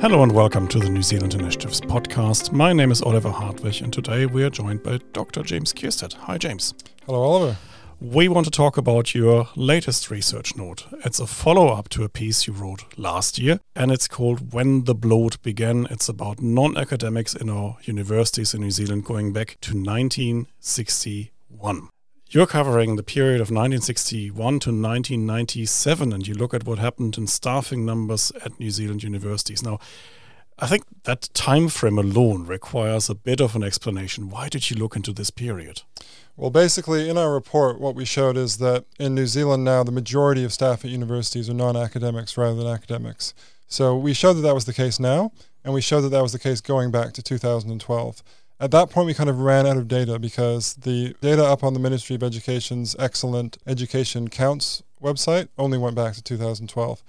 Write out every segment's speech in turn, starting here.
Hello and welcome to the New Zealand Initiatives podcast. My name is Oliver Hartwich, and today we are joined by Dr. James Kierstead. Hi, James. Hello, Oliver. We want to talk about your latest research note. It's a follow up to a piece you wrote last year, and it's called When the Bloat Began. It's about non academics in our universities in New Zealand going back to 1961. You're covering the period of 1961 to 1997, and you look at what happened in staffing numbers at New Zealand universities. Now, I think that time frame alone requires a bit of an explanation. Why did you look into this period? Well, basically, in our report, what we showed is that in New Zealand now, the majority of staff at universities are non academics rather than academics. So we showed that that was the case now, and we showed that that was the case going back to 2012. At that point, we kind of ran out of data because the data up on the Ministry of Education's excellent education counts website only went back to 2012.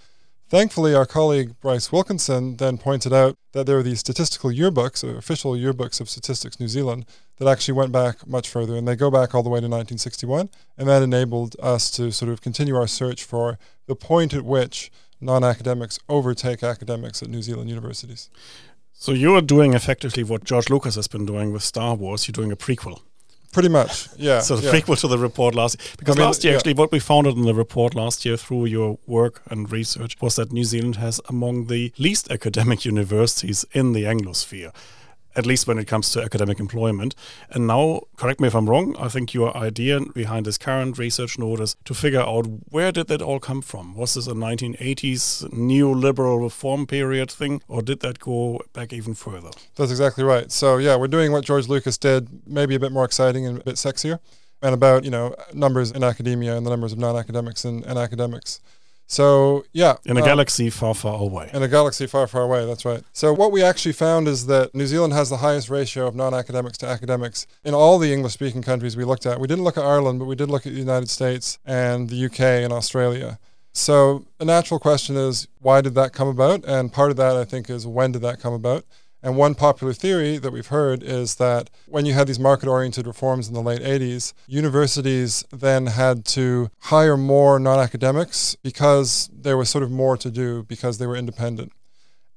Thankfully, our colleague Bryce Wilkinson then pointed out that there are these statistical yearbooks, official yearbooks of Statistics New Zealand, that actually went back much further, and they go back all the way to 1961, and that enabled us to sort of continue our search for the point at which non-academics overtake academics at New Zealand universities. So you're doing effectively what George Lucas has been doing with Star Wars. You're doing a prequel. Pretty much, yeah. so the yeah. prequel to the report last year. Because I mean, last year, yeah. actually, what we found in the report last year through your work and research was that New Zealand has among the least academic universities in the Anglosphere at least when it comes to academic employment. And now, correct me if I'm wrong, I think your idea behind this current research note is to figure out where did that all come from? Was this a 1980s neoliberal reform period thing, or did that go back even further? That's exactly right. So yeah, we're doing what George Lucas did, maybe a bit more exciting and a bit sexier, and about you know numbers in academia and the numbers of non-academics and, and academics. So yeah, in a uh, galaxy far, far away. In a galaxy far, far away. That's right. So what we actually found is that New Zealand has the highest ratio of non-academics to academics in all the English-speaking countries we looked at. We didn't look at Ireland, but we did look at the United States and the UK and Australia. So the natural question is, why did that come about? And part of that, I think, is when did that come about? And one popular theory that we've heard is that when you had these market oriented reforms in the late 80s, universities then had to hire more non academics because there was sort of more to do because they were independent.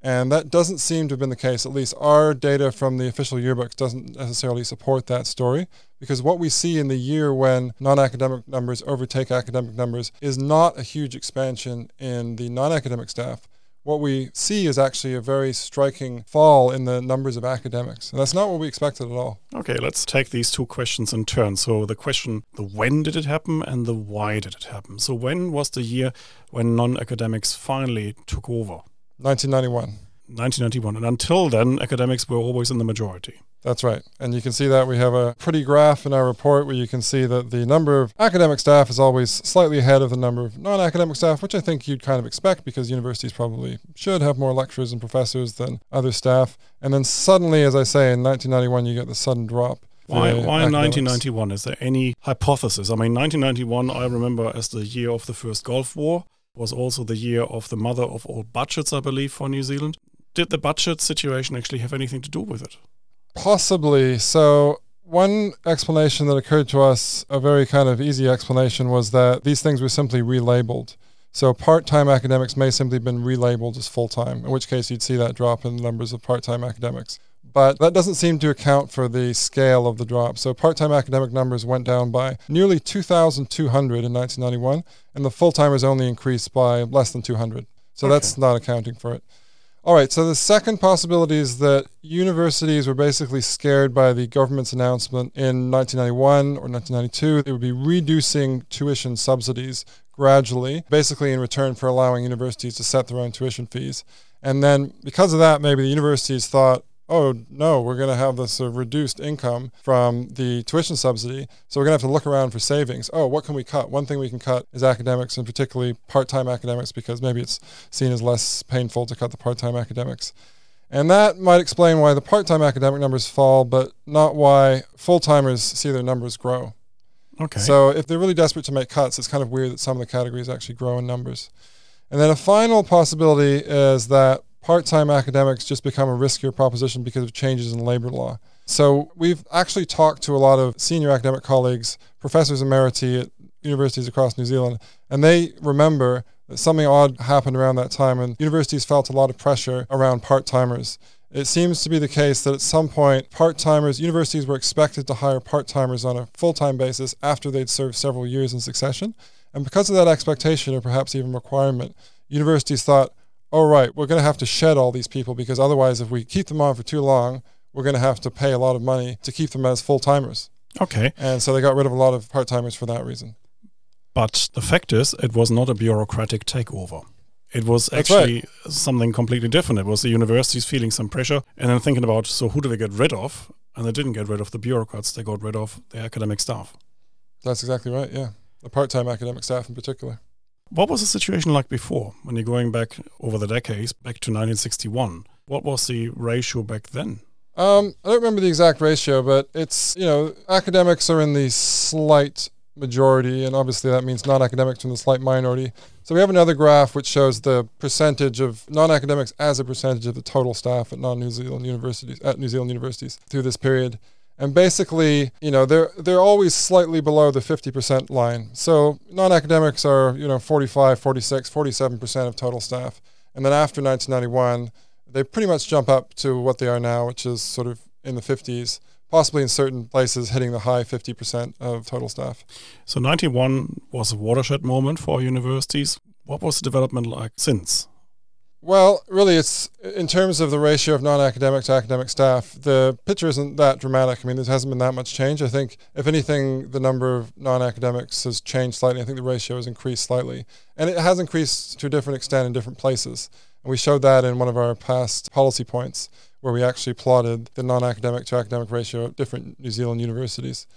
And that doesn't seem to have been the case. At least our data from the official yearbooks doesn't necessarily support that story because what we see in the year when non academic numbers overtake academic numbers is not a huge expansion in the non academic staff what we see is actually a very striking fall in the numbers of academics. And that's not what we expected at all. Okay, let's take these two questions in turn. So the question, the when did it happen and the why did it happen? So when was the year when non-academics finally took over? 1991. 1991. And until then, academics were always in the majority. That's right. And you can see that we have a pretty graph in our report where you can see that the number of academic staff is always slightly ahead of the number of non academic staff, which I think you'd kind of expect because universities probably should have more lecturers and professors than other staff. And then suddenly, as I say, in 1991, you get the sudden drop. Why, why 1991? Is there any hypothesis? I mean, 1991, I remember as the year of the first Gulf War, was also the year of the mother of all budgets, I believe, for New Zealand. Did the budget situation actually have anything to do with it? Possibly. So, one explanation that occurred to us, a very kind of easy explanation, was that these things were simply relabeled. So, part time academics may simply have been relabeled as full time, in which case you'd see that drop in the numbers of part time academics. But that doesn't seem to account for the scale of the drop. So, part time academic numbers went down by nearly 2,200 in 1991, and the full timers only increased by less than 200. So, okay. that's not accounting for it. All right, so the second possibility is that universities were basically scared by the government's announcement in 1991 or 1992. They would be reducing tuition subsidies gradually, basically in return for allowing universities to set their own tuition fees. And then because of that, maybe the universities thought, oh no, we're going to have this of reduced income from the tuition subsidy. So we're going to have to look around for savings. Oh, what can we cut? One thing we can cut is academics, and particularly part time academics, because maybe it's seen as less painful to cut the part time academics. And that might explain why the part time academic numbers fall, but not why full timers see their numbers grow. Okay. So if they're really desperate to make cuts, it's kind of weird that some of the categories actually grow in numbers. And then a final possibility is that part time academics just become a riskier proposition because of changes in labor law. So we've actually talked to a lot of senior academic colleagues, professors emeriti at universities across New Zealand, and they remember that something odd happened around that time, and universities felt a lot of pressure around part timers. It seems to be the case that at some point, part timers, universities were expected to hire part timers on a full time basis after they'd served several years in succession. And because of that expectation, or perhaps even requirement, universities thought, oh, right, we're going to have to shed all these people because otherwise, if we keep them on for too long, we're going to have to pay a lot of money to keep them as full timers. Okay. And so they got rid of a lot of part timers for that reason. But the fact is, it was not a bureaucratic takeover. It was actually right. something completely different. It was the universities feeling some pressure and then thinking about so who do they get rid of? And they didn't get rid of the bureaucrats, they got rid of the academic staff. That's exactly right, yeah. The part time academic staff in particular. What was the situation like before when you're going back over the decades, back to 1961? What was the ratio back then? Um, I don't remember the exact ratio, but it's, you know, academics are in the slight majority, and obviously that means non academics in the slight minority. So we have another graph which shows the percentage of non academics as a percentage of the total staff at non New Zealand universities at New Zealand universities through this period. And basically, you know, they're they're always slightly below the 50% line. So non-academics are, you know, 45, 46, 47% of total staff. And then after 1991, they pretty much jump up to what they are now, which is sort of in the 50s, possibly in certain places hitting the high 50% of total staff. So 91 was a watershed moment for universities. What was the development like since? Well, really, it's in terms of the ratio of non-academic to academic staff. The picture isn't that dramatic. I mean, there hasn't been that much change. I think, if anything, the number of non-academics has changed slightly. I think the ratio has increased slightly, and it has increased to a different extent in different places. And we showed that in one of our past policy points, where we actually plotted the non-academic to academic ratio at different New Zealand universities.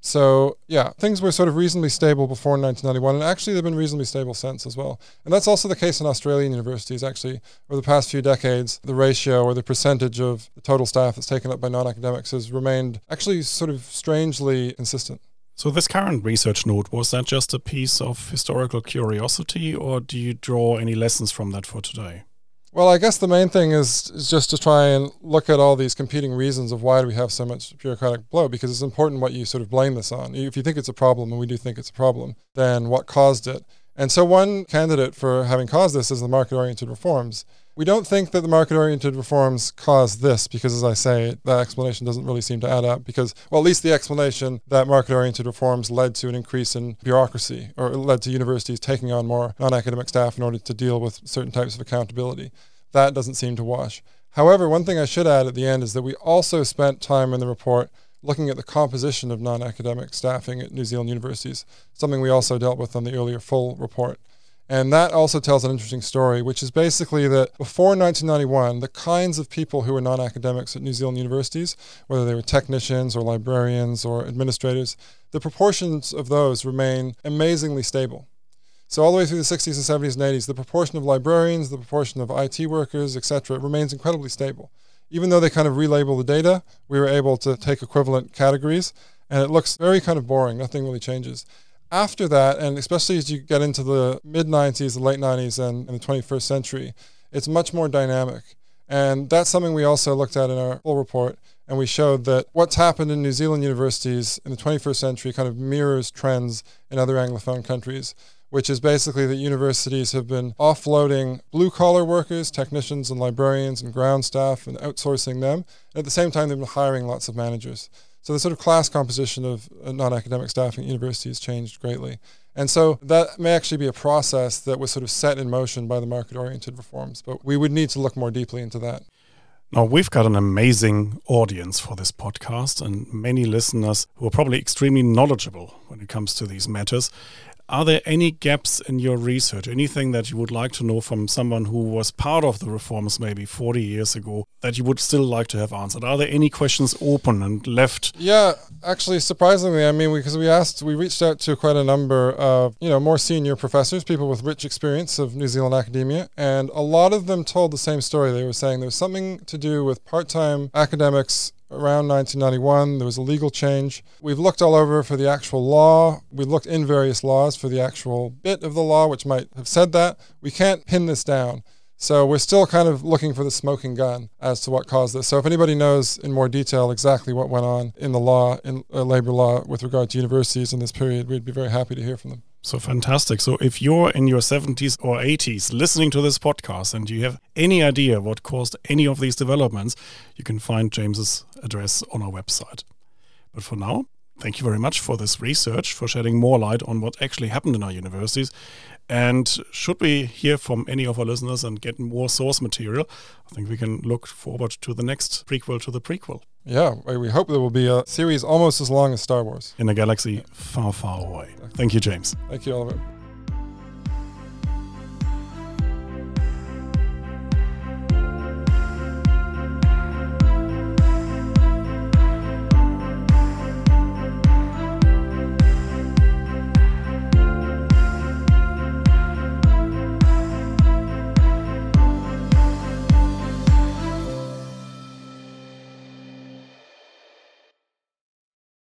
So yeah, things were sort of reasonably stable before 1991, and actually they've been reasonably stable since as well. And that's also the case in Australian universities. Actually, over the past few decades, the ratio or the percentage of the total staff that's taken up by non-academics has remained actually sort of strangely consistent. So this current research note was that just a piece of historical curiosity, or do you draw any lessons from that for today? Well, I guess the main thing is, is just to try and look at all these competing reasons of why do we have so much bureaucratic blow, because it's important what you sort of blame this on. If you think it's a problem, and we do think it's a problem, then what caused it? And so one candidate for having caused this is the market-oriented reforms. We don't think that the market-oriented reforms caused this because, as I say, that explanation doesn't really seem to add up. Because, well, at least the explanation that market-oriented reforms led to an increase in bureaucracy or led to universities taking on more non-academic staff in order to deal with certain types of accountability. That doesn't seem to wash. However, one thing I should add at the end is that we also spent time in the report looking at the composition of non-academic staffing at New Zealand universities, something we also dealt with on the earlier full report. And that also tells an interesting story, which is basically that before 1991, the kinds of people who were non academics at New Zealand universities, whether they were technicians or librarians or administrators, the proportions of those remain amazingly stable. So all the way through the 60s and 70s and 80s, the proportion of librarians, the proportion of IT workers, etc., remains incredibly stable. Even though they kind of relabel the data, we were able to take equivalent categories, and it looks very kind of boring. Nothing really changes after that, and especially as you get into the mid 90s, the late 90s, and, and the 21st century, it's much more dynamic. And that's something we also looked at in our full report. And we showed that what's happened in New Zealand universities in the 21st century kind of mirrors trends in other Anglophone countries, which is basically that universities have been offloading blue collar workers, technicians and librarians and ground staff, and outsourcing them. At the same time, they've been hiring lots of managers. So the sort of class composition of uh, non-academic staffing at universities changed greatly. And so that may actually be a process that was sort of set in motion by the market-oriented reforms, but we would need to look more deeply into that. Now, we've got an amazing audience for this podcast and many listeners who are probably extremely knowledgeable when it comes to these matters. Are there any gaps in your research? Anything that you would like to know from someone who was part of the reforms maybe 40 years ago that you would still like to have answered? Are there any questions open and left? Yeah, actually, surprisingly, I mean, because we, asked, we reached out to quite a number of, you know, more senior professors, people with rich experience of New Zealand academia, and a lot of them told the same story. They were saying there was something to do with part time academics around 1991. There was a legal change. We've looked all over for the actual law. We looked in various laws for the actual bit of the law which might have said that. We can't pin this down. So we're still kind of looking for the smoking gun as to what caused this. So if anybody knows in more detail exactly what went on in the law, in uh, labor law, with regard to universities in this period, we'd be very happy to hear from them. So fantastic. So if you're in your 70s or 80s listening to this podcast and you have any idea what caused any of these developments, you can find James's address on our website. But for now, thank you very much for this research, for shedding more light on what actually happened in our universities. And should we hear from any of our listeners and get more source material, I think we can look forward to the next prequel to the prequel. Yeah, we hope there will be a series almost as long as Star Wars. In a galaxy far, far away. Thank you, James. Thank you, Oliver.